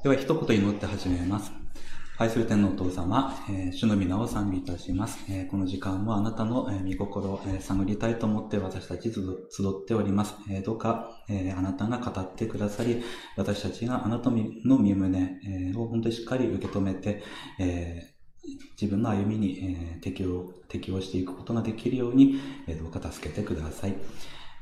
では一言祈って始めます。愛する天のお父様、えー、主の皆を賛美いたします。えー、この時間もあなたの、えー、御心を、え探りたいと思って私たち集っております。えどうか、えあなたが語ってくださり、私たちがあなたの身胸、えを本当にしっかり受け止めて、え自分の歩みに、え適応、適応していくことができるように、えどうか助けてください。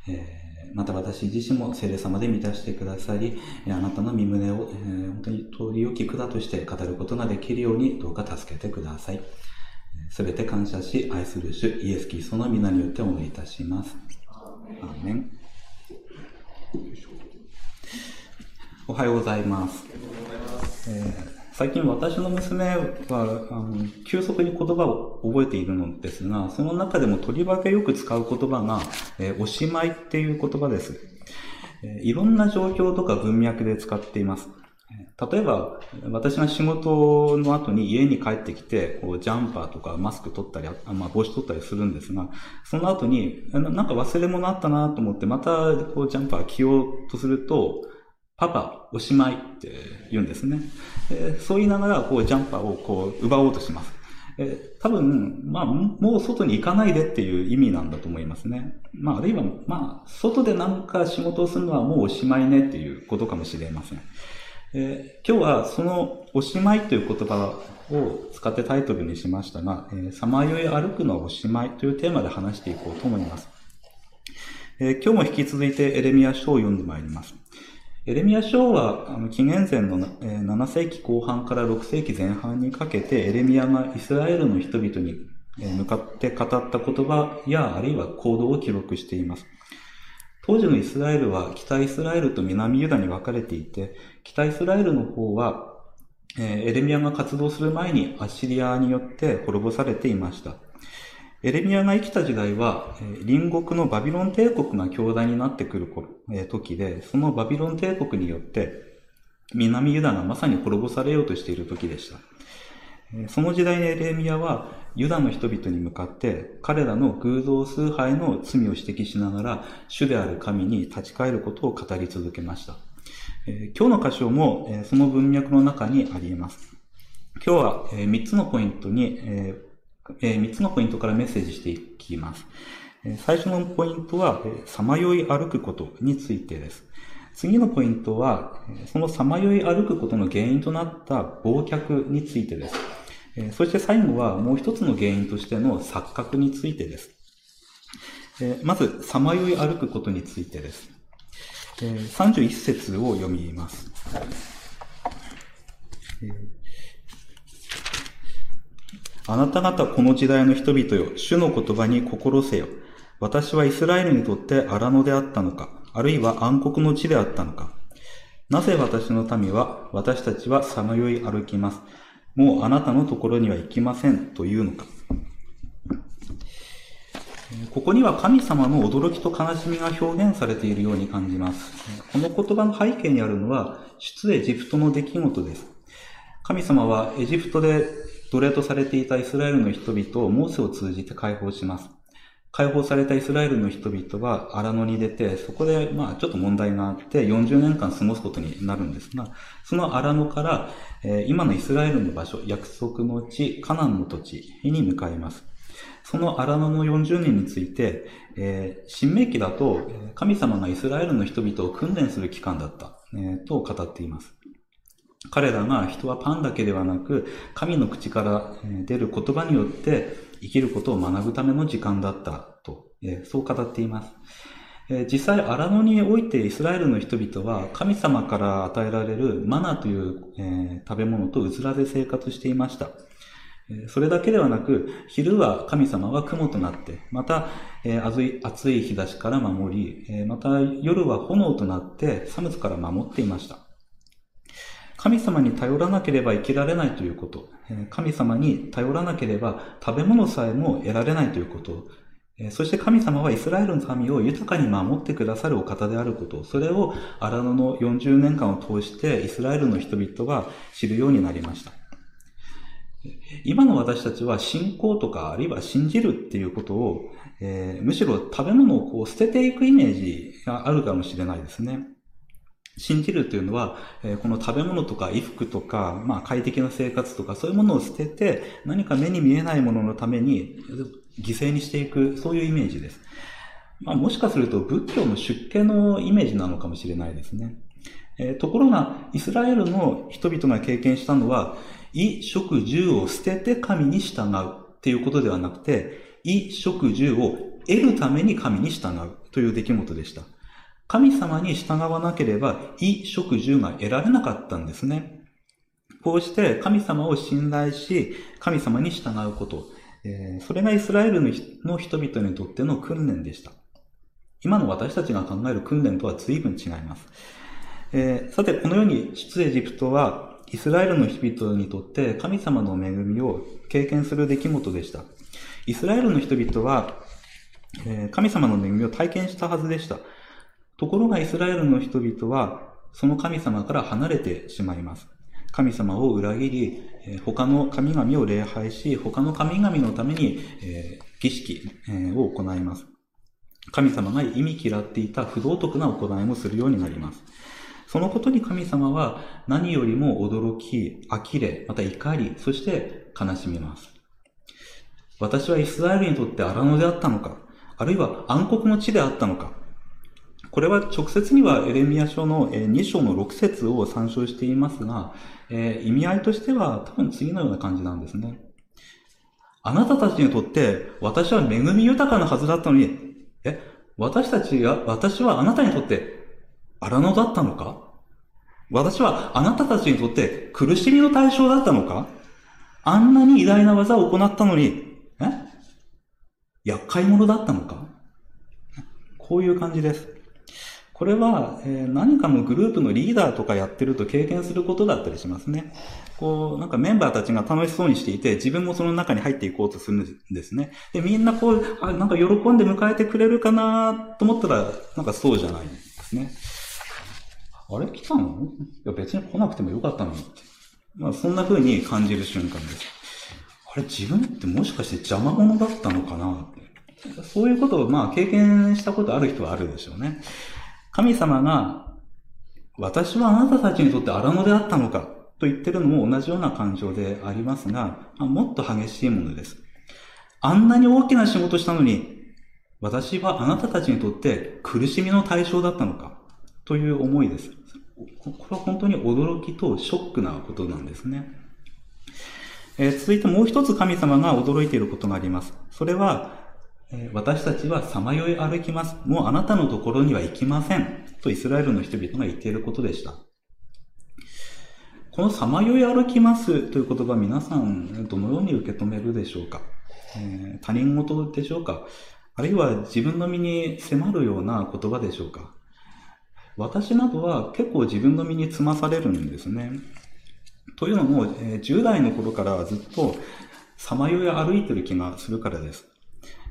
えまた私自身も聖霊様で満たしてくださり、あなたの身胸を、えー、本当に通りを聞くだとして語ることができるようにどうか助けてください。すべて感謝し、愛する主イエス・キリストの皆によってお願いいたします。アーメン。おはようございます。えー最近私の娘は、あの、急速に言葉を覚えているのですが、その中でもとりわけよく使う言葉が、えー、おしまいっていう言葉です。えー、いろんな状況とか文脈で使っています。例えば、私が仕事の後に家に帰ってきて、こうジャンパーとかマスク取ったり、まあ、帽子取ったりするんですが、その後に、なんか忘れ物あったなと思って、またこうジャンパー着ようとすると、パパ、おしまいって言うんですね。えー、そう言いながら、こう、ジャンパーをこう、奪おうとします。えー、多分、まあ、もう外に行かないでっていう意味なんだと思いますね。まあ、あるいは、まあ、外でなんか仕事をするのはもうおしまいねっていうことかもしれません。えー、今日はそのおしまいという言葉を使ってタイトルにしましたが、さまよい歩くのはおしまいというテーマで話していこうと思います。えー、今日も引き続いてエレミア書を読んでまいります。エレミア書は、あの、紀元前の7世紀後半から6世紀前半にかけて、エレミアがイスラエルの人々に向かって語った言葉や、あるいは行動を記録しています。当時のイスラエルは北イスラエルと南ユダに分かれていて、北イスラエルの方は、エレミアが活動する前にアッシリアによって滅ぼされていました。エレミアが生きた時代は、隣国のバビロン帝国が強大になってくる時で、そのバビロン帝国によって、南ユダがまさに滅ぼされようとしている時でした。その時代にエレミアはユダの人々に向かって彼らの偶像崇拝の罪を指摘しながら主である神に立ち返ることを語り続けました。今日の箇所もその文脈の中にあり得ます。今日は3つのポイントにえー、3つのポイントからメッセージしていきます。え最初のポイントは、さまよい歩くことについてです。次のポイントは、そのさまよい歩くことの原因となった忘却についてです。そして最後はもう一つの原因としての錯覚についてです。まず、さまよい歩くことについてです。31節を読みます。あなた方この時代の人々よ、主の言葉に心せよ。私はイスラエルにとって荒野であったのか、あるいは暗黒の地であったのか。なぜ私の民は、私たちはさまよい歩きます。もうあなたのところには行きませんというのか。ここには神様の驚きと悲しみが表現されているように感じます。この言葉の背景にあるのは、出エジプトの出来事です。神様はエジプトで奴隷とされていたイスラエルの人々をモーセを通じて解放します。解放されたイスラエルの人々は荒野に出て、そこでまあちょっと問題があって40年間過ごすことになるんですが、その荒野から、え、今のイスラエルの場所、約束の地、カナンの土地に向かいます。その荒野の40年について、えー、新明記だと、神様がイスラエルの人々を訓練する期間だった、えー、と語っています。彼らが人はパンだけではなく、神の口から出る言葉によって生きることを学ぶための時間だったと、そう語っています。実際、荒野においてイスラエルの人々は神様から与えられるマナという食べ物とうずらで生活していました。それだけではなく、昼は神様は雲となって、また、暑い日差しから守り、また夜は炎となって寒さから守っていました。神様に頼らなければ生きられないということ、神様に頼らなければ食べ物さえも得られないということ、そして神様はイスラエルの民を豊かに守ってくださるお方であること、それを荒野の40年間を通してイスラエルの人々は知るようになりました。今の私たちは信仰とか、あるいは信じるっていうことを、えー、むしろ食べ物をこう捨てていくイメージがあるかもしれないですね。信じるというのは、えこの食べ物とか衣服とか、まあ快適な生活とかそういうものを捨てて何か目に見えないもののために犠牲にしていく、そういうイメージです。まあもしかすると仏教の出家のイメージなのかもしれないですね。えー、ところが、イスラエルの人々が経験したのは、衣食住を捨てて神に従うっていうことではなくて、衣食住を得るために神に従うという出来事でした。神様に従わなければ、衣食住が得られなかったんですね。こうして神様を信頼し、神様に従うこと。それがイスラエルの人々にとっての訓練でした。今の私たちが考える訓練とは随分違います。えー、さて、このように出エジプトは、イスラエルの人々にとって神様の恵みを経験する出来事でした。イスラエルの人々は、えー、神様の恵みを体験したはずでした。ところがイスラエルの人々は、その神様から離れてしまいます。神様を裏切り、他の神々を礼拝し、他の神々のために、えー、儀式、えー、を行います。神様が意味嫌っていた不道徳な行いもするようになります。そのことに神様は何よりも驚き、呆れ、また怒り、そして悲しみます。私はイスラエルにとって荒野であったのか、あるいは暗黒の地であったのか。これは直接にはエレミア書の2章の6節を参照していますが、え意味合いとしては多分次のような感じなんですね。あなたたちにとって私は恵み豊かなはずだったのに、え、私たちが、私はあなたにとって荒野だったのか？私はあなたたちにとって苦しみの対象だったのか？あんなに偉大な技を行ったのに、え？厄介者だったのか？こういう感じです。これは、えー、何かのグループのリーダーとかやってると経験することだったりしますね。こう、なんかメンバーたちが楽しそうにしていて、自分もその中に入っていこうとするんですね。で、みんなこう、あ、なんか喜んで迎えてくれるかなと思ったら、なんかそうじゃないんですね。あれ来たの？いや別に来なくてもよかったのにって。まあそんな風に感じる瞬間です。あれ自分ってもしかして邪魔者だったのかなそういうことをまあ経験したことある人はあるでしょうね。神様が、私はあなたたちにとって荒野であったのかと言ってるのも同じような感情でありますが、ま、もっと激しいものです。あんなに大きな仕事したのに、私はあなたたちにとって苦しみの対象だったのかという思いです。これは本当に驚きとショックなことなんですね。えー、続いてもう一つ神様が驚いていることがあります。それは、え、私たちはさまよい歩きます。もうあなたのところには行きません。とイスラエルの人々が言っていることでした。このさまよい歩きますという言葉皆さんどのように受け止めるでしょうか、えー、他人事でしょうか？あるいは自分の身に迫るような言葉でしょうか？私などは結構自分の身につまされるんですね。というのも、えー、10代の頃からずっとさまよい歩いてる気がするからです。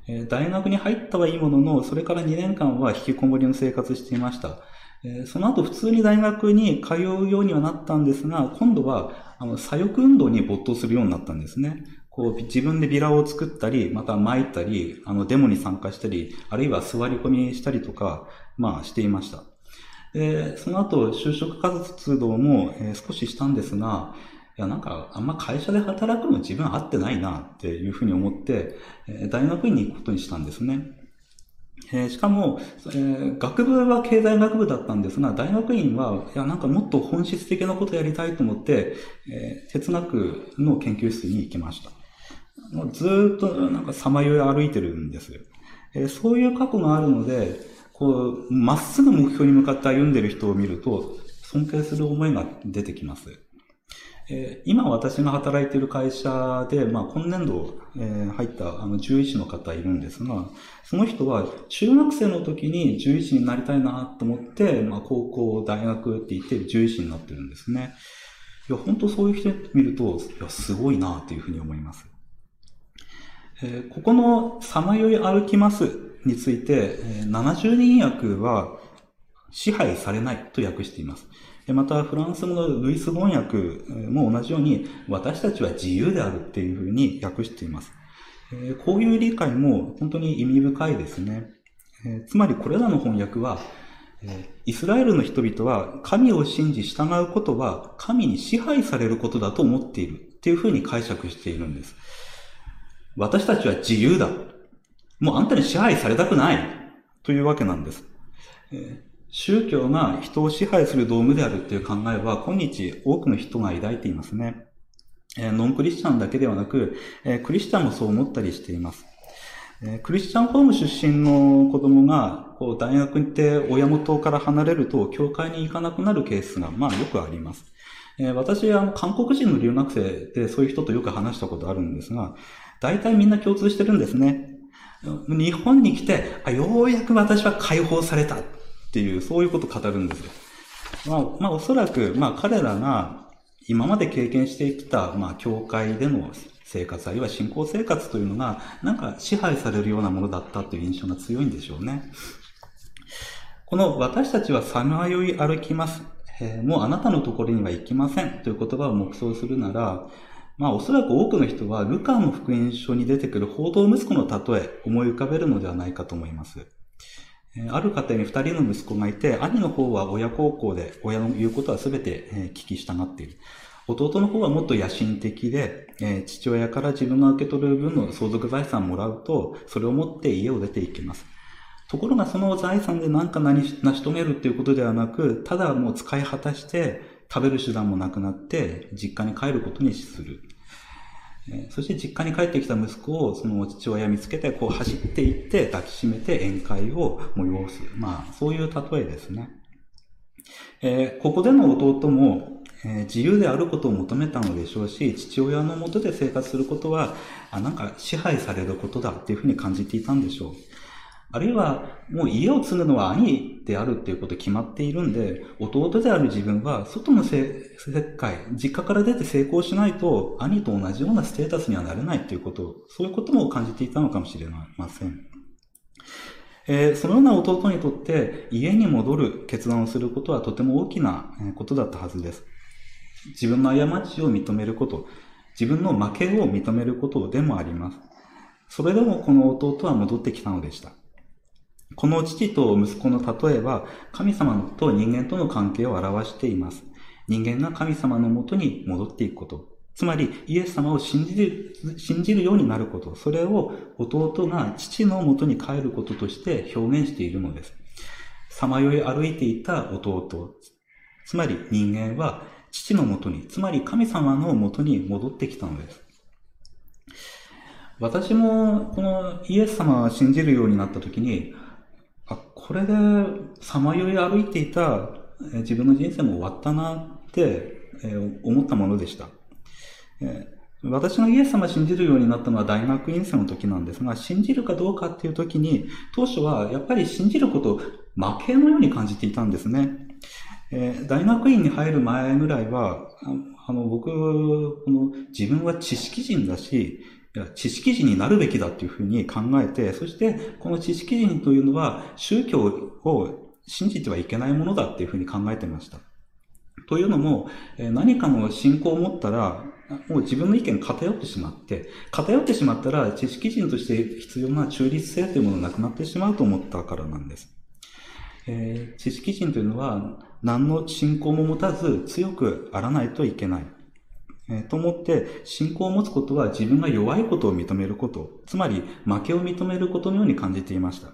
えー、大学に入ったはいいものの、それから2年間は引きこもりの生活していました。えー、その後普通に大学に通うようにはなったんですが、今度はあの左翼運動に没頭するようになったんですね。こう自分でビラを作ったり、また巻いたり、あのデモに参加したり、あるいは座り込みしたりとか、まあしていました。で、その後、就職活動も、えー、少ししたんですが、いや、なんか、あんま会社で働くの自分合ってないなっていうふうに思って、え、大学院に行くことにしたんですね。えー、しかも、えー、学部は経済学部だったんですが、大学院は、いや、なんかもっと本質的なことやりたいと思って、えー、哲学の研究室に行きました。もうずっとなんかさまよい歩いてるんです。えー、そういう過去があるので、こう、まっすぐ目標に向かって歩んでる人を見ると、尊敬する思いが出てきます。えー、今私が働いている会社で、まあ、今年度、えー、入ったあの獣医師の方いるんですが、その人は中学生の時に獣医師になりたいなと思って、まあ、高校、大学って言って獣医師になってるんですね。いや、本当そういう人見ると、いや、すごいなというふうに思います。えー、ここのさまよい歩きますについて、70人訳は支配されないと訳しています。また、フランス語のルイス翻訳も同じように、私たちは自由であるっていうふうに訳しています。こういう理解も本当に意味深いですね。つまりこれらの翻訳は、イスラエルの人々は神を信じ従うことは神に支配されることだと思っているっていうふうに解釈しているんです。私たちは自由だ。もうあんたに支配されたくないというわけなんです。宗教が人を支配する道具であるっていう考えは今日多くの人が抱いていますね。ノンクリスチャンだけではなく、クリスチャンもそう思ったりしています。クリスチャンホーム出身の子供が、こう、大学に行って親元から離れると、教会に行かなくなるケースが、まあ、よくあります。私、あの、韓国人の留学生でそういう人とよく話したことあるんですが、大体みんな共通してるんですね。日本に来て、あようやく私は解放されたっていう、そういうことを語るんですよ。まあ、まあ、おそらく、まあ、彼らが今まで経験してきた、まあ、教会での生活、あるいは信仰生活というのが、なんか支配されるようなものだったという印象が強いんでしょうね。この私たちはさまよい歩きます。え、もうあなたのところには行きませんという言葉を黙想するなら、まあおそらく多くの人はルカの福音書に出てくる報道息子の例え思い浮かべるのではないかと思います。ある家庭に二人の息子がいて、兄の方は親孝行で親の言うことは全て聞き従っている。弟の方はもっと野心的で、父親から自分が受け取る分の相続財産をもらうと、それを持って家を出ていきます。ところがその財産で何か成し遂げるっていうことではなく、ただもう使い果たして食べる手段もなくなって、実家に帰ることにする。そして実家に帰ってきた息子をその父親見つけて、こう走っていって抱きしめて宴会を催す。まあ、そういう例えですね。えー、ここでの弟も、えー、自由であることを求めたのでしょうし、父親のもとで生活することは、あなんか支配されることだっていうふうに感じていたんでしょう。あるいは、もう家を継ぐのは兄であるっていうこと決まっているんで、弟である自分は、外の世界、実家から出て成功しないと、兄と同じようなステータスにはなれないっていうこと、そういうことも感じていたのかもしれません。えー、そのような弟にとって、家に戻る決断をすることはとても大きなことだったはずです。自分の過ちを認めること、自分の負けを認めることでもあります。それでもこの弟は戻ってきたのでした。この父と息子の例えは、神様と人間との関係を表しています。人間が神様のもとに戻っていくこと。つまり、イエス様を信じる、信じるようになること。それを弟が父のもとに帰ることとして表現しているのです。さまよい歩いていた弟。つまり人間は父のもとに、つまり神様のもとに戻ってきたのです。私もこのイエス様を信じるようになった時に、これでさまよい歩いていた自分の人生も終わったなって思ったものでした。私がイエス様を信じるようになったのは大学院生の時なんですが、信じるかどうかっていう時に、当初はやっぱり信じることを負けのように感じていたんですねえ。大学院に入る前ぐらいは、あの、僕、この自分は知識人だし、知識人になるべきだっていうふうに考えて、そしてこの知識人というのは宗教を信じてはいけないものだっていうふうに考えてました。というのも、何かの信仰を持ったら、もう自分の意見偏ってしまって、偏ってしまったら知識人として必要な中立性というものがなくなってしまうと思ったからなんです。えー、知識人というのは何の信仰も持たず強くあらないといけない。えー、と思って、信仰を持つことは自分が弱いことを認めること、つまり負けを認めることのように感じていました。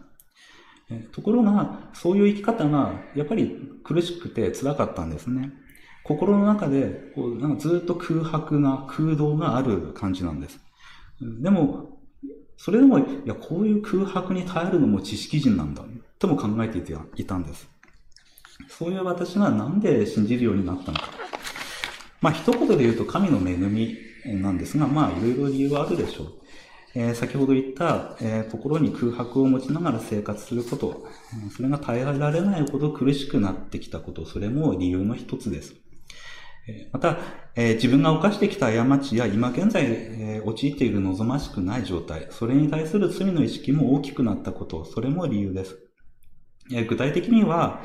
えー、ところが、そういう生き方がやっぱり苦しくて辛かったんですね。心の中でこうなんかずっと空白が、空洞がある感じなんです。でも、それでも、いや、こういう空白に耐えるのも知識人なんだ、とも考えていたんです。そういう私がなんで信じるようになったのか。まあ、一言で言うと神の恵みなんですが、まあ、いろいろ理由はあるでしょう。えー、先ほど言った、えー、ところに空白を持ちながら生活すること、それが耐えられないほど苦しくなってきたこと、それも理由の一つです。また、えー、自分が犯してきた過ちや今現在、えー、陥っている望ましくない状態、それに対する罪の意識も大きくなったこと、それも理由です。えー、具体的には、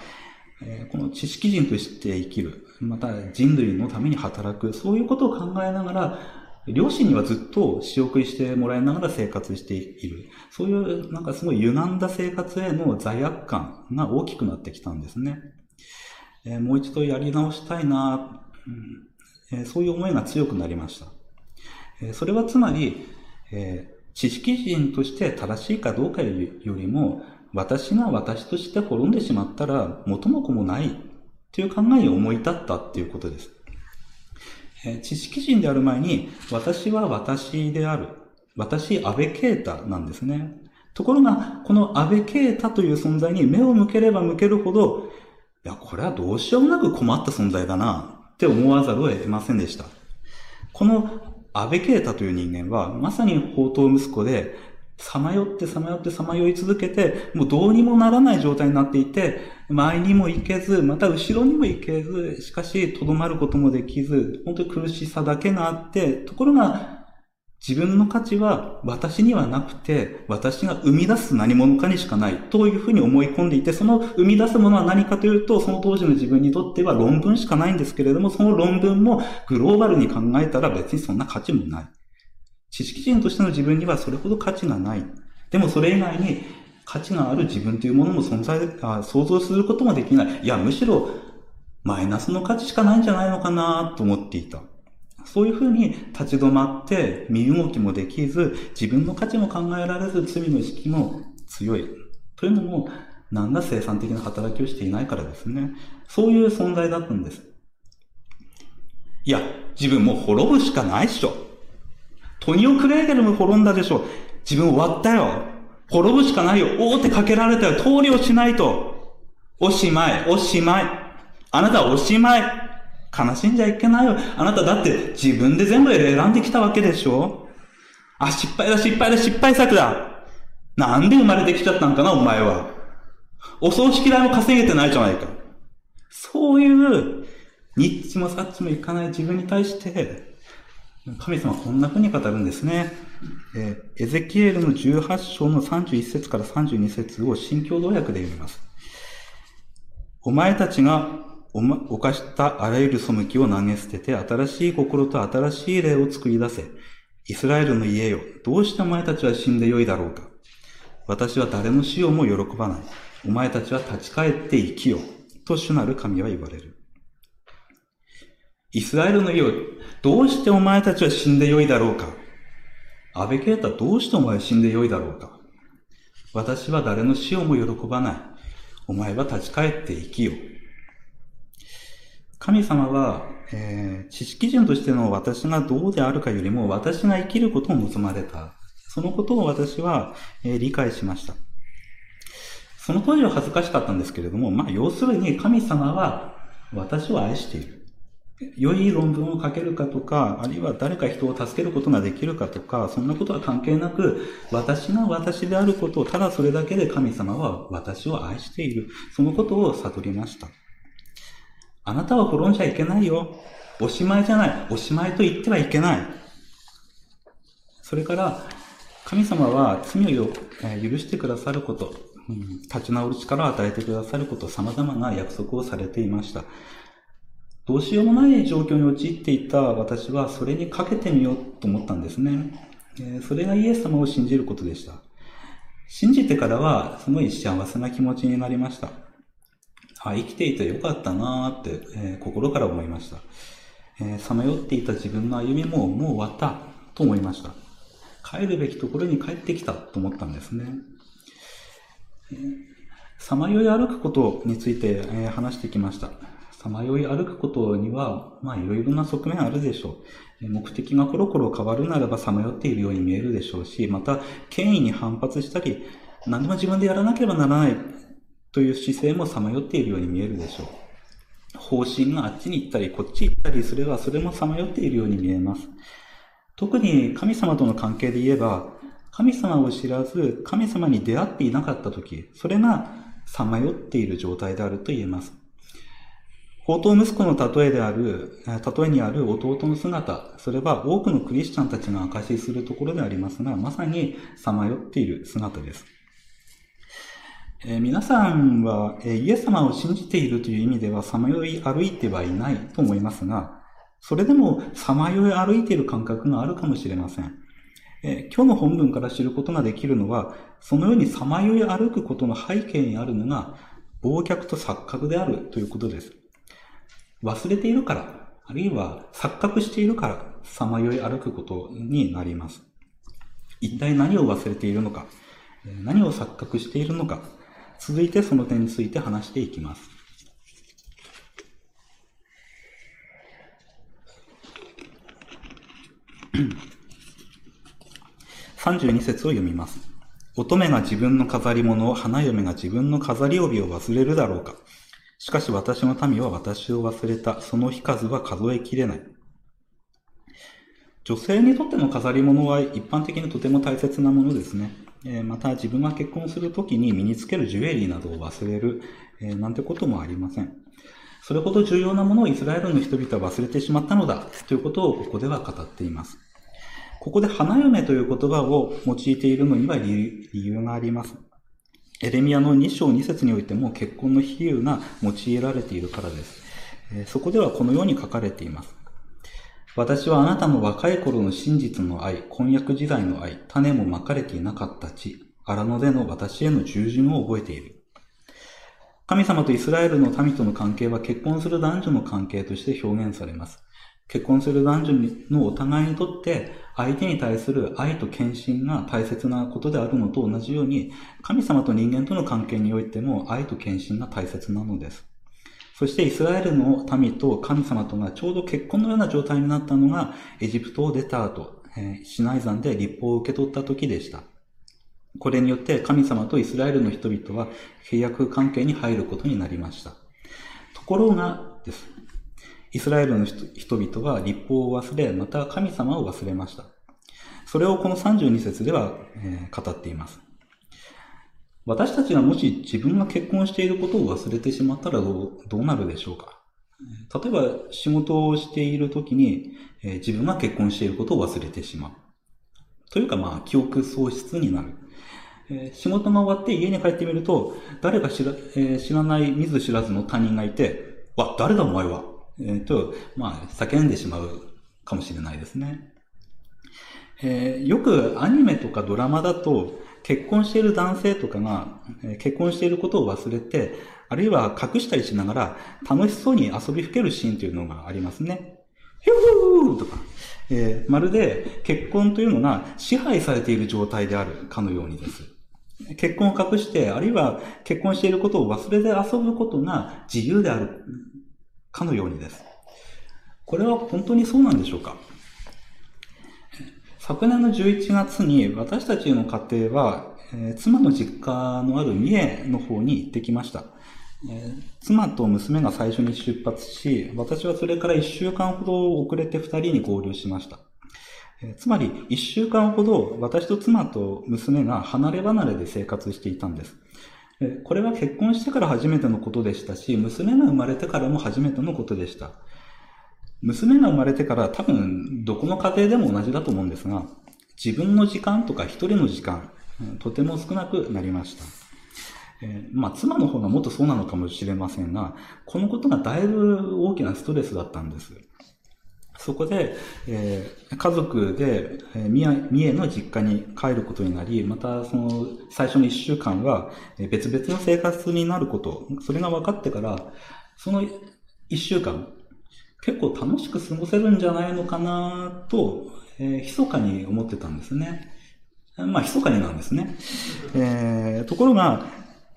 えこの知識人として生きる、また人類のために働く、そういうことを考えながら、両親にはずっと仕送りしてもらいながら生活している。そういう、なんかすごい歪んだ生活への罪悪感が大きくなってきたんですね。えー、もう一度やり直したいな、うんえー、そういう思いが強くなりました。えー、それはつまり、え知識人として正しいかどうかよりも、私が私として滅んでしまったら元も子もないという考えを思い立ったっていうことです。え知識人である前に、私は私である。私、安倍啓太なんですね。ところが、この安倍啓太という存在に目を向ければ向けるほど、いや、これはどうしようもなく困った存在だな、って思わざるを得ませんでした。この安倍啓太という人間は、まさに宝刀息子で、さまよってさまよってさまよい続けて、もうどうにもならない状態になっていて、前にも行けず、また後ろにも行けず、しかし、とどまることもできず、本当に苦しさだけがあって、ところが、自分の価値は私にはなくて、私が生み出す何者かにしかないというふうに思い込んでいて、その生み出すものは何かというと、その当時の自分にとっては論文しかないんですけれども、その論文もグローバルに考えたら別にそんな価値もない。知識人としての自分にはそれほど価値がない。でもそれ以外に価値がある自分というものも存在、あ想像することもできない。いや、むしろマイナスの価値しかないんじゃないのかなと思っていた。そういうふうに立ち止まって身動きもできず、自分の価値も考えられず、罪の意識も強い。というのも、何ら生産的な働きをしていないからですね。そういう存在だったんです。いや、自分もう滅ぶしかないっしょ。トニオ・クレーゲルも滅んだでしょ。自分終わったよ。滅ぶしかないよ。大手かけられたよ。通りをしないと。おしまい、おしまい。あなたはおしまい。悲しんじゃいけないよ。あなただって自分で全部選んできたわけでしょあ、失敗だ、失敗だ、失敗作だ。なんで生まれてきちゃったんかな、お前は。お葬式代も稼げてないじゃないか。そういう、ニッチもサッチもいかない自分に対して、神様こんな風に語るんですね。えー、エゼキエルの18章の31節から32節を新共同訳で読みます。お前たちが犯したあらゆる背きを投げ捨てて、新しい心と新しい霊を作り出せ。イスラエルの家よ、どうしてお前たちは死んでよいだろうか。私は誰の死をも喜ばない。お前たちは立ち返って生きよう。と主なる神は言われる。イスラエルの家を、どうしてお前たちは死んでよいだろうか安倍啓太どうしてお前死んでよいだろうか私は誰の死をも喜ばない。お前は立ち返って生きよ。神様は、えー、知識人としての私がどうであるかよりも私が生きることを望まれた。そのことを私は、えー、理解しました。その当時は恥ずかしかったんですけれども、まあ要するに神様は私を愛している。良い論文を書けるかとか、あるいは誰か人を助けることができるかとか、そんなことは関係なく、私が私であることを、ただそれだけで神様は私を愛している。そのことを悟りました。あなたは滅んじゃいけないよ。おしまいじゃない。おしまいと言ってはいけない。それから、神様は罪を許してくださること、立ち直る力を与えてくださること、様々な約束をされていました。どうしようもない状況に陥っていた私はそれにかけてみようと思ったんですね。それがイエス様を信じることでした。信じてからはすごい幸せな気持ちになりました。あ、生きていてよかったなーって、えー、心から思いました。さまよっていた自分の歩みももう終わったと思いました。帰るべきところに帰ってきたと思ったんですね。さまよい歩くことについて、えー、話してきました。さまよい歩くことには、まあいろいろな側面あるでしょう。目的がコロコロ変わるならばさまよっているように見えるでしょうし、また権威に反発したり、何でも自分でやらなければならないという姿勢もさまよっているように見えるでしょう。方針があっちに行ったり、こっち行ったりすれば、それもさまよっているように見えます。特に神様との関係で言えば、神様を知らず、神様に出会っていなかった時、それがさまよっている状態であると言えます。宝刀息子の例えである、例えにある弟の姿、それは多くのクリスチャンたちが証しするところでありますが、まさにさまよっている姿です。えー、皆さんは、えー、イエス様を信じているという意味ではさまよい歩いてはいないと思いますが、それでもさまよい歩いている感覚があるかもしれません。え今日の本文から知ることができるのは、そのようにさまよい歩くことの背景にあるのが、忘却と錯覚であるということです。忘れているから、あるいは錯覚しているから、さまよい歩くことになります。一体何を忘れているのか、何を錯覚しているのか、続いてその点について話していきます。32節を読みます。乙女が自分の飾り物を、花嫁が自分の飾り帯を忘れるだろうか。しかし私の民は私を忘れた。その日数は数えきれない。女性にとっての飾り物は一般的にとても大切なものですね。また自分が結婚するときに身につけるジュエリーなどを忘れる、なんてこともありません。それほど重要なものをイスラエルの人々は忘れてしまったのだということをここでは語っています。ここで花嫁という言葉を用いているのには理由があります。エレミアの2章2節においても結婚の比喩が用いられているからです。そこではこのように書かれています。私はあなたの若い頃の真実の愛、婚約時代の愛、種もまかれていなかった地、荒野での私への従順を覚えている。神様とイスラエルの民との関係は結婚する男女の関係として表現されます。結婚する男女のお互いにとって相手に対する愛と献身が大切なことであるのと同じように、神様と人間との関係においても愛と献身が大切なのです。そしてイスラエルの民と神様とがちょうど結婚のような状態になったのがエジプトを出た後、えー、シナイ山で立法を受け取った時でした。これによって神様とイスラエルの人々は契約関係に入ることになりました。ところがです。イスラエルの人々は立法を忘れ、また神様を忘れました。それをこの32節では、えー、語っています。私たちがもし自分が結婚していることを忘れてしまったらどうどうなるでしょうか例えば仕事をしているときに、えー、自分が結婚していることを忘れてしまう。というかまあ記憶喪失になる。えー、仕事が終わって家に帰ってみると、誰か知ら,、えー、知らない見ず知らずの他人がいて、わ、誰だお前はえっ、ー、と、まあ、叫んでしまうかもしれないですね。えー、よくアニメとかドラマだと、結婚している男性とかが、え、結婚していることを忘れて、あるいは隠したりしながら楽しそうに遊びふけるシーンというのがありますね。ヒューとか、えー、まるで結婚というのが支配されている状態であるかのようにです。結婚を隠して、あるいは結婚していることを忘れて遊ぶことが自由であるかのようにです。これは本当にそうなんでしょうか？昨年の11月に私たちの家庭は、えー、妻の実家のある三重の方に行ってきました。えー、妻と娘が最初に出発し、私はそれから1週間ほど遅れて2人に合流しました。えー、つまり1週間ほど私と妻と娘が離れ離れで生活していたんです。これは結婚してから初めてのことでしたし、娘が生まれてからも初めてのことでした。娘が生まれてから多分どこの家庭でも同じだと思うんですが、自分の時間とか一人の時間、とても少なくなりました。えー、まあ、妻の方がもっとそうなのかもしれませんが、このことがだいぶ大きなストレスだったんです。そこで、えー、家族で、えー、三重の実家に帰ることになり、またその最初の一週間は別々の生活になること、それが分かってから、その一週間、結構楽しく過ごせるんじゃないのかなと、えー、密かに思ってたんですね。まあ、密かになんですね。えー、ところが、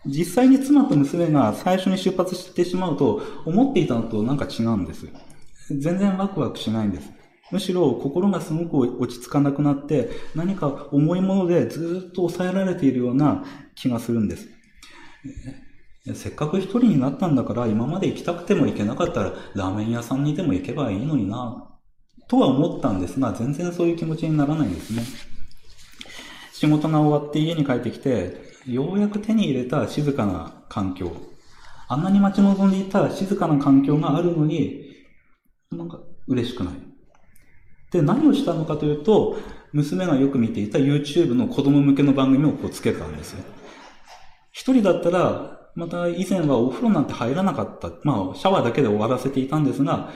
実際に妻と娘が最初に出発してしまうと、思っていたのとなんか違うんです。全然ワクワクしないんです。むしろ心がすごく落ち着かなくなって、何か重いものでずっと抑えられているような気がするんです。せっかく一人になったんだから、今まで行きたくても行けなかったら、ラーメン屋さんにでも行けばいいのにな、とは思ったんですが、全然そういう気持ちにならないんですね。仕事が終わって家に帰ってきて、ようやく手に入れた静かな環境。あんなに待ち望んでいた静かな環境があるのに、なんか嬉しくない。で、何をしたのかというと、娘がよく見ていた YouTube の子供向けの番組をこうつけたんですよ。一人だったら、また以前はお風呂なんて入らなかった。まあ、シャワーだけで終わらせていたんですが、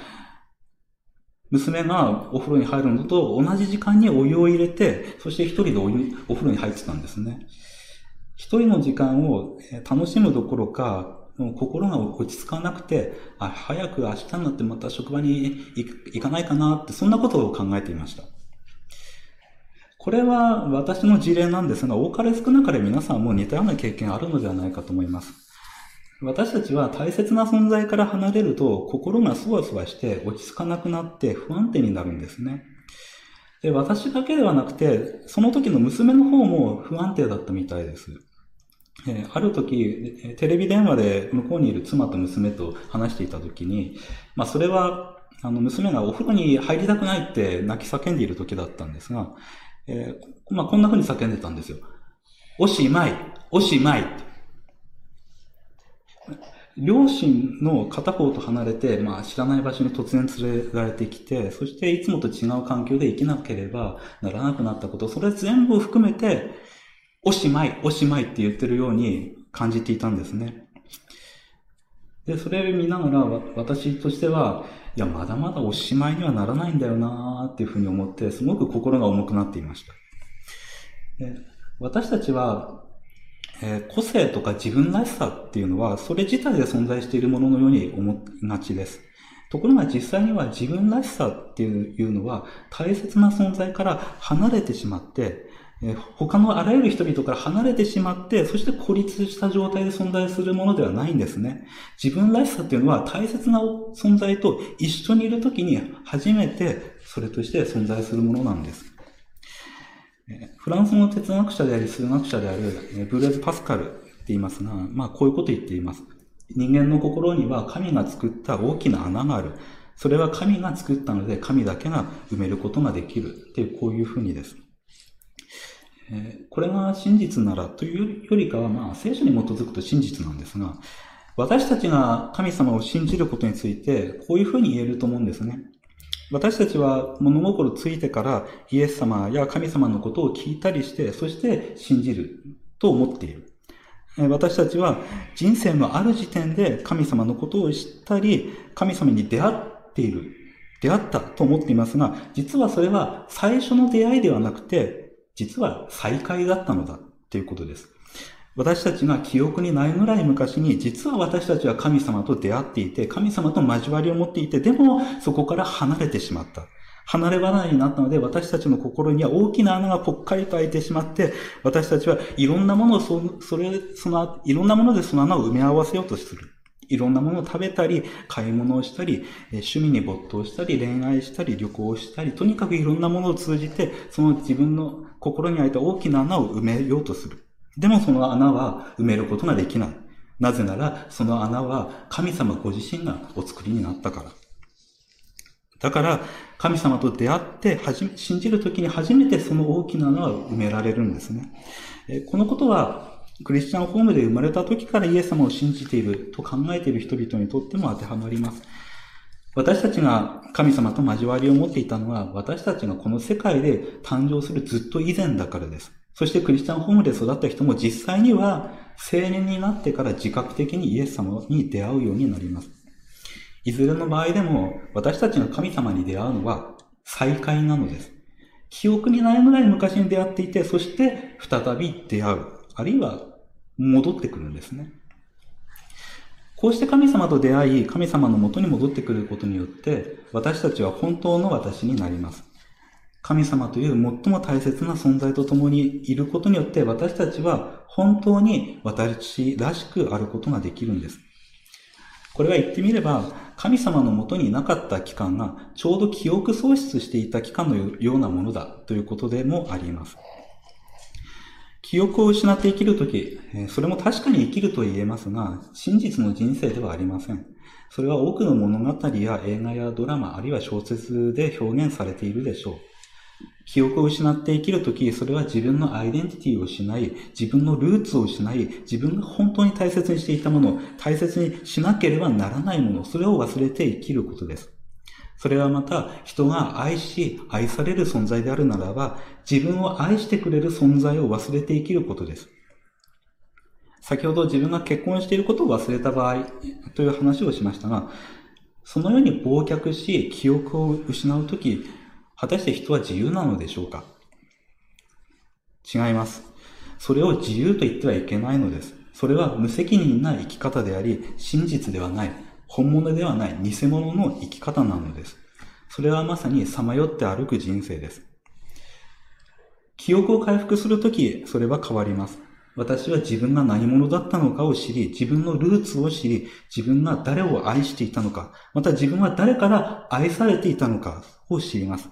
娘がお風呂に入るのと同じ時間にお湯を入れて、そして一人でお湯お風呂に入ってたんですね。一人の時間を楽しむどころか、心が落ち着かなくて、あ、早く明日になってまた職場に行かないかなって、そんなことを考えていました。これは私の事例なんですが、多かれ少なかれ皆さんも似たような経験あるのではないかと思います。私たちは大切な存在から離れると心がそわそわして落ち着かなくなって不安定になるんですね。で、私だけではなくて、その時の娘の方も不安定だったみたいです。えある時、テレビ電話で向こうにいる妻と娘と話していた時に、まあそれは、あの、娘がお風呂に入りたくないって泣き叫んでいる時だったんですが、えー、まあこんな風に叫んでたんですよ。おしまい、おしまい。両親の片方と離れて、まあ、知らない場所に突然連れられてきて、そしていつもと違う環境で生きなければならなくなったこと、それ全部を含めて、おしまい、おしまいって言ってるように感じていたんですね。で、それを見ながら、私としては、いや、まだまだおしまいにはならないんだよなーっていうふうに思って、すごく心が重くなっていました。で私たちは、えー、個性とか自分らしさっていうのは、それ自体で存在しているもののように思いがちです。ところが実際には自分らしさっていうのは大切な存在から離れてしまって、え他のあらゆる人々から離れてしまって、そして孤立した状態で存在するものではないんですね。自分らしさっていうのは大切な存在と一緒にいるときに初めてそれとして存在するものなんです。フランスの哲学者であり数学者であるブレーズ・パスカルって言いますが、まあこういうこと言っています。人間の心には神が作った大きな穴がある。それは神が作ったので神だけが埋めることができるっていうこういうふうにです。これが真実ならというよりかはまあ聖書に基づくと真実なんですが、私たちが神様を信じることについてこういうふうに言えると思うんですね。私たちは物心ついてからイエス様や神様のことを聞いたりして、そして信じると思っている。私たちは人生のある時点で神様のことを知ったり、神様に出会っている、出会ったと思っていますが、実はそれは最初の出会いではなくて、実は再会だったのだということです。私たちが記憶にないぐらい昔に、実は私たちは神様と出会っていて、神様と交わりを持っていて、でもそこから離れてしまった。離れ離れになったので、私たちの心には大きな穴がぽっかりと開いてしまって、私たちはいろんなものをそ、それ、その、いろんなものでその穴を埋め合わせようとする。いろんなものを食べたり、買い物をしたり、趣味に没頭したり、恋愛したり、旅行したり、とにかくいろんなものを通じて、その自分の心に開いた大きな穴を埋めようとする。でもその穴は埋めることができない。なぜなら、その穴は神様ご自身がお作りになったから。だから、神様と出会って、信じるときに初めてその大きな穴は埋められるんですね。このことは、クリスチャンホームで生まれた時からイエス様を信じていると考えている人々にとっても当てはまります。私たちが神様と交わりを持っていたのは、私たちがこの世界で誕生するずっと以前だからです。そしてクリスチャンホームで育った人も実際には青年になってから自覚的にイエス様に出会うようになります。いずれの場合でも私たちが神様に出会うのは再会なのです。記憶にないぐらい昔に出会っていて、そして再び出会う。あるいは戻ってくるんですね。こうして神様と出会い、神様の元に戻ってくることによって、私たちは本当の私になります。神様という最も大切な存在と共にいることによって私たちは本当に私らしくあることができるんです。これは言ってみれば、神様のもとにいなかった期間がちょうど記憶喪失していた期間のようなものだということでもあります。記憶を失って生きるとき、それも確かに生きると言えますが、真実の人生ではありません。それは多くの物語や映画やドラマ、あるいは小説で表現されているでしょう。記憶を失って生きるとき、それは自分のアイデンティティを失い、自分のルーツを失い、自分が本当に大切にしていたもの、大切にしなければならないもの、それを忘れて生きることです。それはまた、人が愛し、愛される存在であるならば、自分を愛してくれる存在を忘れて生きることです。先ほど自分が結婚していることを忘れた場合という話をしましたが、そのように忘却し、記憶を失うとき、果たして人は自由なのでしょうか？違います。それを自由と言ってはいけないのです。それは無責任な生き方であり、真実ではない、本物ではない、偽物の生き方なのです。それはまさにさまよって歩く人生です。記憶を回復するとき、それは変わります。私は自分が何者だったのかを知り、自分のルーツを知り、自分が誰を愛していたのか、また自分は誰から愛されていたのかを知ります。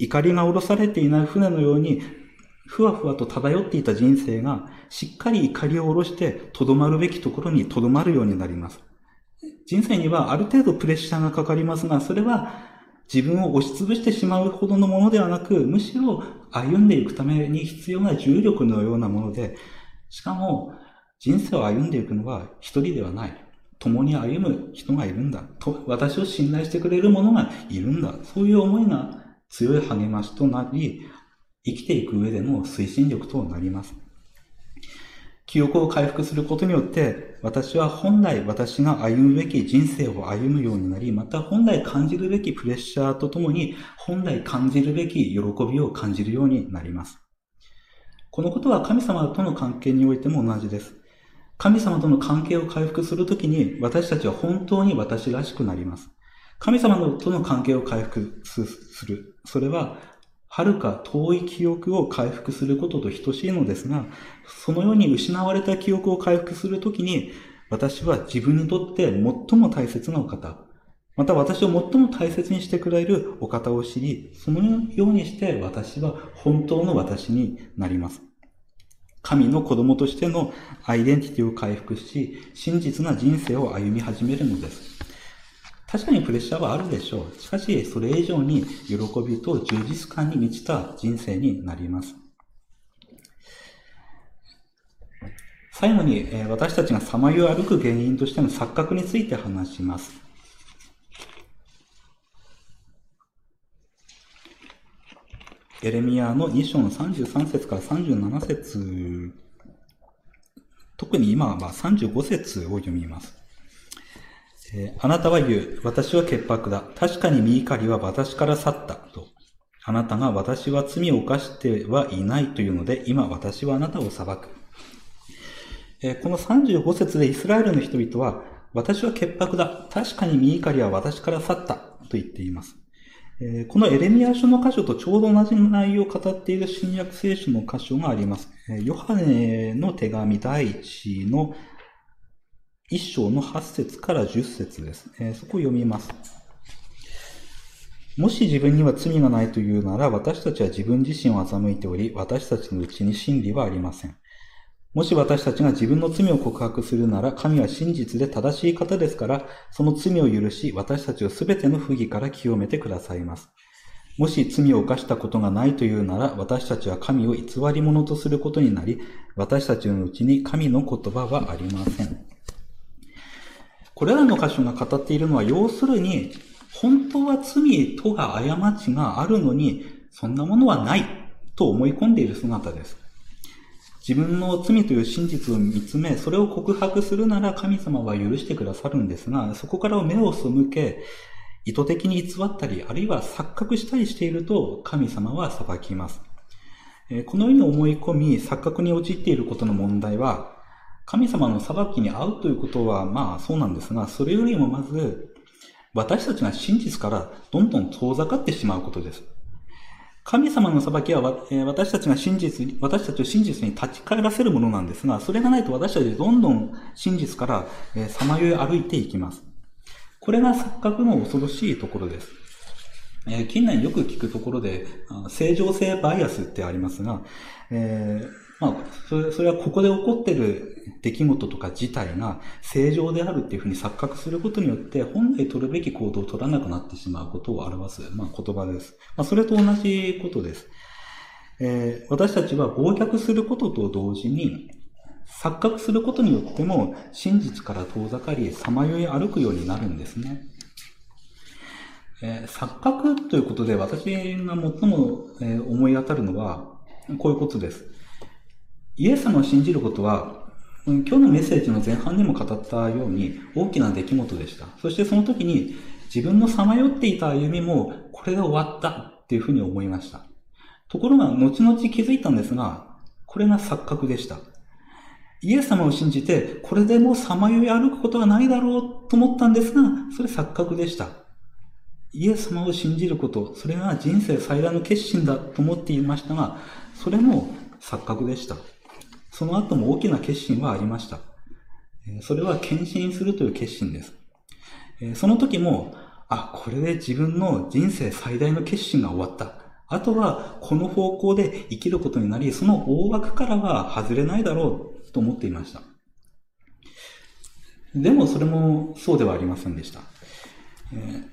怒りが下ろされていない船のように、ふわふわと漂っていた人生が、しっかり怒りを下ろして、とどまるべきところにとどまるようになります。人生にはある程度プレッシャーがかかりますが、それは自分を押しつぶしてしまうほどのものではなく、むしろ歩んでいくために必要な重力のようなもので、しかも人生を歩んでいくのは一人ではない。共に歩む人がいるんだ。と、私を信頼してくれる者がいるんだ。そういう思いが強い励ましとなり、生きていく上での推進力となります。記憶を回復することによって、私は本来私が歩むべき人生を歩むようになり、また本来感じるべきプレッシャーとともに、本来感じるべき喜びを感じるようになります。このことは神様との関係においても同じです。神様との関係を回復するときに、私たちは本当に私らしくなります。神様との関係を回復する。それは、遥か遠い記憶を回復することと等しいのですが、そのように失われた記憶を回復するときに、私は自分にとって最も大切なお方、また私を最も大切にしてくれるお方を知り、そのようにして私は本当の私になります。神の子供としてのアイデンティティを回復し、真実な人生を歩み始めるのです。確かにプレッシャーはあるでしょう。しかし、それ以上に喜びと充実感に満ちた人生になります。最後に、え私たちがさまよい歩く原因としての錯覚について話します。エレミアの2章の33節から37節特に今は35節を読みます。えー、あなたは言う。私は潔白だ。確かに見怒りは私から去った。と。あなたが私は罪を犯してはいないというので、今私はあなたを裁く。えー、この35節でイスラエルの人々は、私は潔白だ。確かに見怒りは私から去った。と言っています。えー、このエレミア書の箇所とちょうど同じ内容を語っている新約聖書の箇所があります。えヨハネの手紙第一の一章の8節から10節です。えー、そこを読みます。もし自分には罪がないというなら、私たちは自分自身を欺いており、私たちのうちに真理はありません。もし私たちが自分の罪を告白するなら、神は真実で正しい方ですから、その罪を許し、私たちをすべての不義から清めてくださいます。もし罪を犯したことがないというなら、私たちは神を偽り者とすることになり、私たちのうちに神の言葉はありません。これらの箇所が語っているのは、要するに、本当は罪とが過ちがあるのに、そんなものはないと思い込んでいる姿です。自分の罪という真実を見つめ、それを告白するなら神様は許してくださるんですが、そこから目を背け、意図的に偽ったり、あるいは錯覚したりしていると、神様は裁きます。このように思い込み、錯覚に陥っていることの問題は、神様の裁きに遭うということは、まあそうなんですが、それよりもまず、私たちが真実からどんどん遠ざかってしまうことです。神様の裁きは私たちが真実に、私たちを真実に立ち返らせるものなんですが、それがないと私たちどんどん真実からさまよい歩いていきます。これが錯覚の恐ろしいところです。え近年よく聞くところで、正常性バイアスってありますが、えーまあ、それそれはここで起こってる出来事とか自体が正常であるっていうふうに錯覚することによって、本来取るべき行動を取らなくなってしまうことを表す、まあ、言葉です。まあ、それと同じことです。えー、私たちは忘却することと同時に、錯覚することによっても真実から遠ざかり、さまよい歩くようになるんですね。えー、錯覚ということで私が最も、え思い当たるのは、こういうことです。イエス様を信じることは、今日のメッセージの前半でも語ったように大きな出来事でした。そしてその時に自分のさまよっていた歩みもこれで終わったっていうふうに思いました。ところが後々気づいたんですが、これが錯覚でした。イエス様を信じて、これでもうさまよい歩くことはないだろうと思ったんですが、それ錯覚でした。イエス様を信じること、それが人生最大の決心だと思っていましたが、それも錯覚でした。その後も大きな決心はありました。それは献身するという決心です。その時も、あ、これで自分の人生最大の決心が終わった。あとは、この方向で生きることになり、その大枠からは外れないだろうと思っていました。でも、それもそうではありませんでした。えー、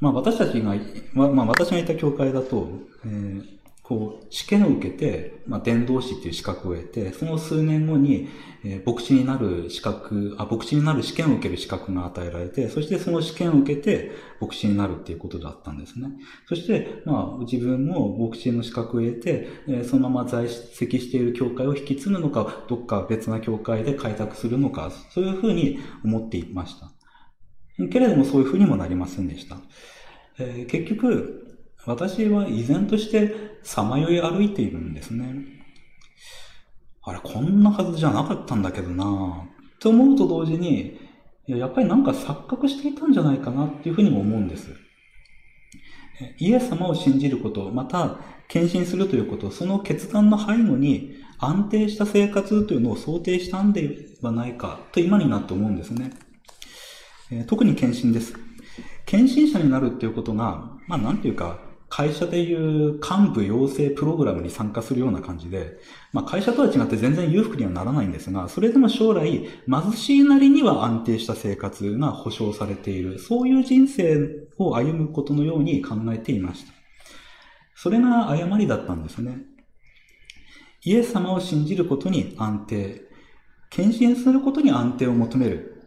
まあ、私たちが、まあ、私がいた教会だと、えーこう、試験を受けて、まあ、伝道師っていう資格を得て、その数年後に、えー、牧師になる資格、あ、牧師になる試験を受ける資格が与えられて、そしてその試験を受けて、牧師になるっていうことだったんですね。そして、まあ、自分も牧師の資格を得て、えー、そのまま在籍している教会を引き継ぐのか、どっか別な教会で開拓するのか、そういうふうに思っていました。けれども、そういうふうにもなりませんでした。えー、結局、私は依然としてさまよい歩いているんですね。あれ、こんなはずじゃなかったんだけどなって思うと同時に、やっぱりなんか錯覚していたんじゃないかなっていうふうにも思うんです。イエス様を信じること、また、献身するということ、その決断の背後に安定した生活というのを想定したんではないかと今になって思うんですね。特に献身です。献身者になるっていうことが、まあなんていうか、会社でいう幹部養成プログラムに参加するような感じで、まあ会社とは違って全然裕福にはならないんですが、それでも将来貧しいなりには安定した生活が保障されている、そういう人生を歩むことのように考えていました。それが誤りだったんですね。イエス様を信じることに安定、献身することに安定を求める。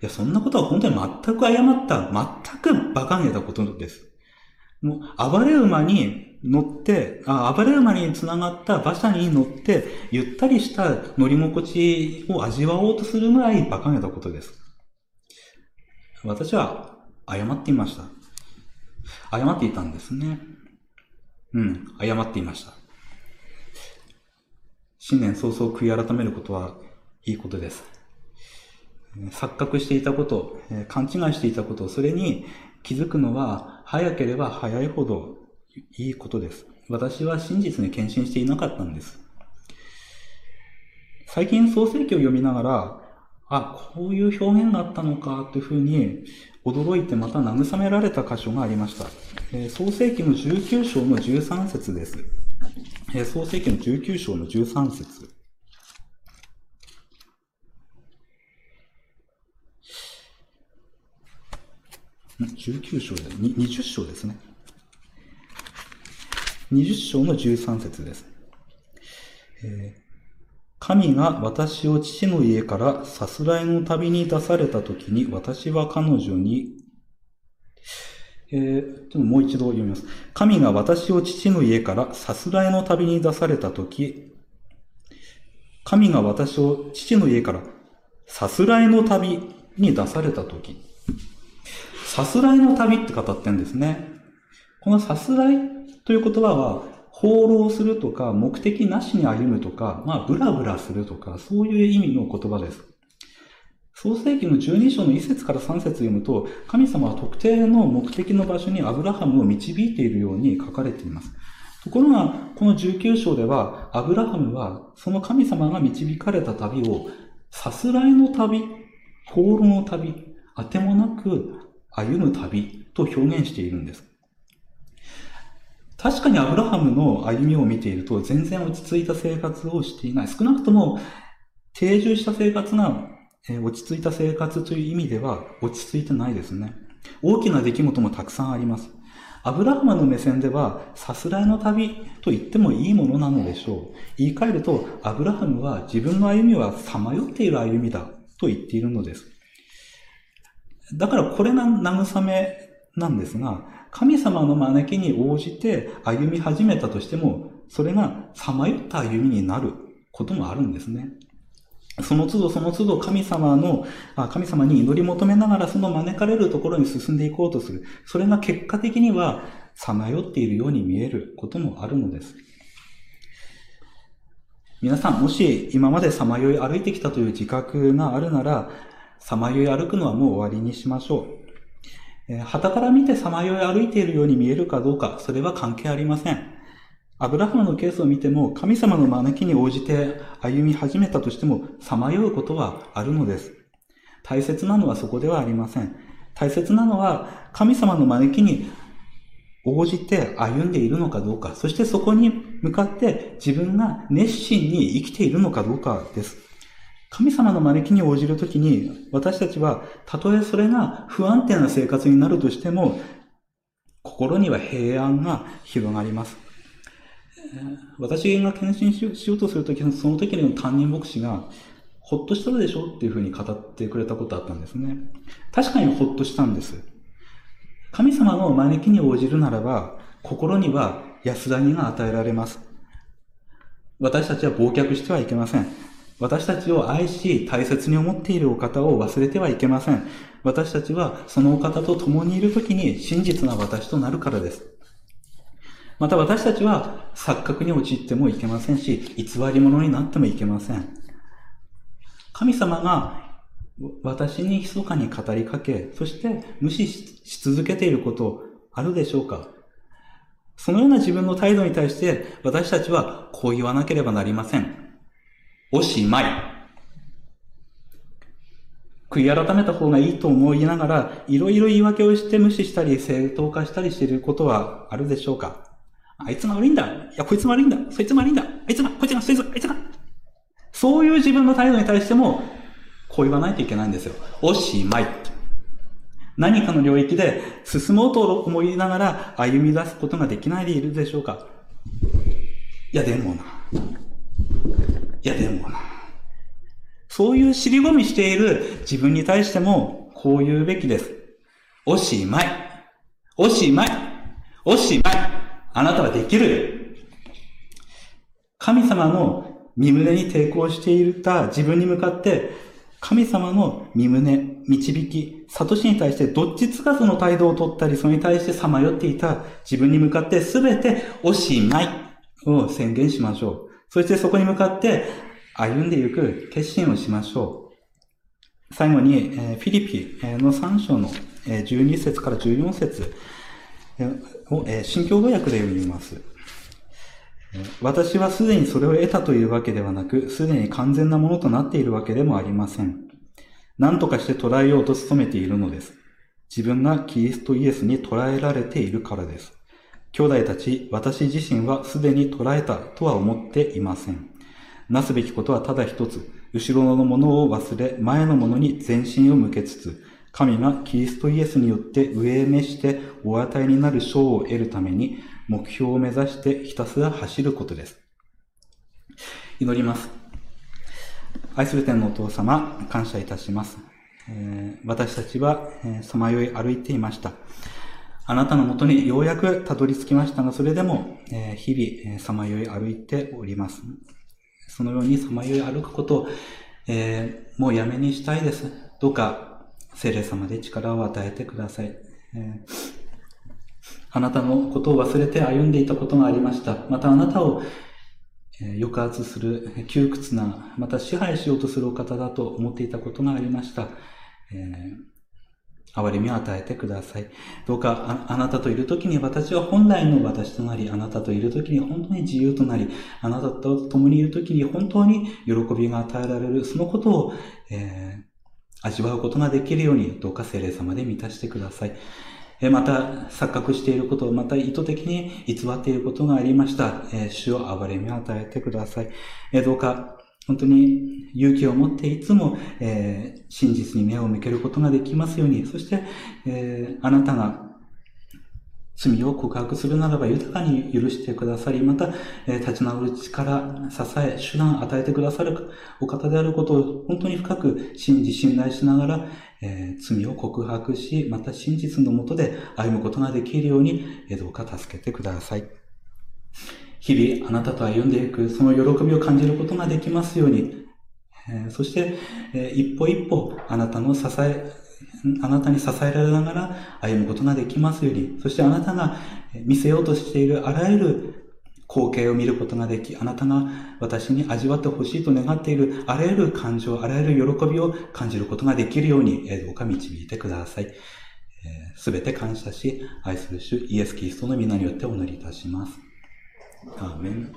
いや、そんなことは本当に全く誤った、全く馬鹿げたことです。もう、暴れ馬に乗って、あ暴れ馬につながった馬車に乗って、ゆったりした乗り心地を味わおうとするぐらい馬鹿げたことです。私は謝っていました。謝っていたんですね。うん、謝っていました。新年早々悔い改めることはいいことです。錯覚していたこと、勘違いしていたこと、それに気づくのは早ければ早いほどいいことです。私は真実に献身していなかったんです。最近創世記を読みながら、あ、こういう表現があったのかというふうに驚いてまた慰められた箇所がありました。えー、創世記の19章の13節です。えー、創世記の19章の13節19章で、20章ですね。20章の13節です。えー、神が私を父の家からさすらいの旅に出されたときに、私は彼女に、えー、ちょっともう一度読みます。神が私を父の家からさすらいの旅に出されたとき、神が私を父の家からさすらいの旅に出されたとき、さすらいの旅って語ってんですね。このさすらいという言葉は、放浪するとか、目的なしに歩むとか、まあ、ブラブラするとか、そういう意味の言葉です。創世記の12章の1節から3節読むと、神様は特定の目的の場所にアブラハムを導いているように書かれています。ところが、この19章では、アブラハムは、その神様が導かれた旅を、さすらいの旅、放浪の旅、あてもなく歩む旅と表現しているんです。確かにアブラハムの歩みを見ていると全然落ち着いた生活をしていない。少なくとも定住した生活が、え、落ち着いた生活という意味では落ち着いてないですね。大きな出来事もたくさんあります。アブラハムの目線では、さすらいの旅と言ってもいいものなのでしょう。言い換えると、アブラハムは自分の歩みはさまよっている歩みだと言っているのです。だからこれが慰めなんですが、神様の招きに応じて歩み始めたとしても、それがさまよった歩みになることもあるんですね。その都度その都度神様の、神様に祈り求めながらその招かれるところに進んでいこうとする。それが結果的には、さまよっているように見えることもあるのです。皆さん、もし今までさまよい歩いてきたという自覚があるなら、さまよい歩くのはもう終わりにしましょう。えー、旗から見てさまよい歩いているように見えるかどうか、それは関係ありません。アブラハムのケースを見ても、神様の招きに応じて歩み始めたとしても、さまようことはあるのです。大切なのはそこではありません。大切なのは、神様の招きに応じて歩んでいるのかどうか、そしてそこに向かって自分が熱心に生きているのかどうかです。神様の招きに応じるときに、私たちは、たとえそれが不安定な生活になるとしても、心には平安が広がります。私が献身しようとするとき、その時の担任牧師が、ほっとしたでしょっていうふうに語ってくれたことあったんですね。確かにほっとしたんです。神様の招きに応じるならば、心には安らぎが与えられます。私たちは忘却してはいけません。私たちを愛し、大切に思っているお方を忘れてはいけません。私たちはそのお方と共にいるときに真実な私となるからです。また私たちは錯覚に陥ってもいけませんし、偽り者になってもいけません。神様が私に密かに語りかけ、そして無視し続けていることあるでしょうかそのような自分の態度に対して私たちはこう言わなければなりません。おしまい。悔い改めた方がいいと思いながら、いろいろ言い訳をして無視したり、正当化したりしていることはあるでしょうか？あいつが悪いんだ。いや、こいつが悪いんだ。そいつが悪いんだ。あいつが、こいつが、そいつが、あいつが。そういう自分の態度に対しても、こう言わないといけないんですよ。おしまい。何かの領域で進もうと思いながら歩み出すことができないでいるでしょうか？いや、でもな。いやでもな。そういう尻込みしている自分に対しても、こう言うべきです。おしまい。おしまい。おしまい。あなたはできる。神様の身胸に抵抗していた自分に向かって、神様の身胸、導き、悟しに対してどっちつかずの態度をとったり、それに対してさまよっていた自分に向かってすべておしまいを宣言しましょう。そしてそこに向かって歩んでいく決心をしましょう。最後に、フィリピの3章の12節から14節を、え新共同訳で読みます。私はすでにそれを得たというわけではなく、すでに完全なものとなっているわけでもありません。何とかして捉えようと努めているのです。自分がキリストイエスに捉えられているからです。兄弟たち、私自身はすでに捉えたとは思っていません。なすべきことはただ一つ、後ろのものを忘れ、前のものに全身を向けつつ、神がキリストイエスによって上へ召してお与えになる賞を得るために、目標を目指してひたすら走ることです。祈ります。愛する天のお父様、感謝いたします。えー、私たちはさまよい歩いていました。あなたのもとにようやくたどり着きましたが、それでも、え日々、さまよい歩いております。そのようにさまよい歩くことを、えー、もうやめにしたいです。どうか、聖霊様で力を与えてください。えー、あなたのことを忘れて歩んでいたことがありました。またあなたを、え抑圧する窮屈な、また支配しようとするお方だと思っていたことがありました。えー憐れみを与えてください。どうかあ、なたといるときに私は本来の私となり、あなたといるときに本当に自由となり、あなたと共にいるときに本当に喜びが与えられる、そのことを、えー、味わうことができるように、どうか聖霊様で満たしてください。えまた、錯覚していることを、また意図的に偽っていることがありました。え主を憐れみを与えてください。えどうか、本当に勇気を持っていつも、えー、真実に目を向けることができますように、そして、えー、あなたが罪を告白するならば豊かに許してくださり、また、えー、立ち直る力、支え、手段を与えてくださるお方であることを本当に深く信じ、信頼しながら、え、罪を告白し、また真実のもとで歩むことができるように、え、どうか助けてください。日々あなたと歩んでいく、その喜びを感じることができますように、えー、そして、えー、一歩一歩あなたの支え、あなたに支えられながら歩むことができますように、そしてあなたが見せようとしているあらゆる光景を見ることができ、あなたが私に味わってほしいと願っているあらゆる感情、あらゆる喜びを感じることができるようにえ、どうか導いてください。す、べ、て感謝し、愛する主イエス・キリストの皆によってお祈りいたします。Amen.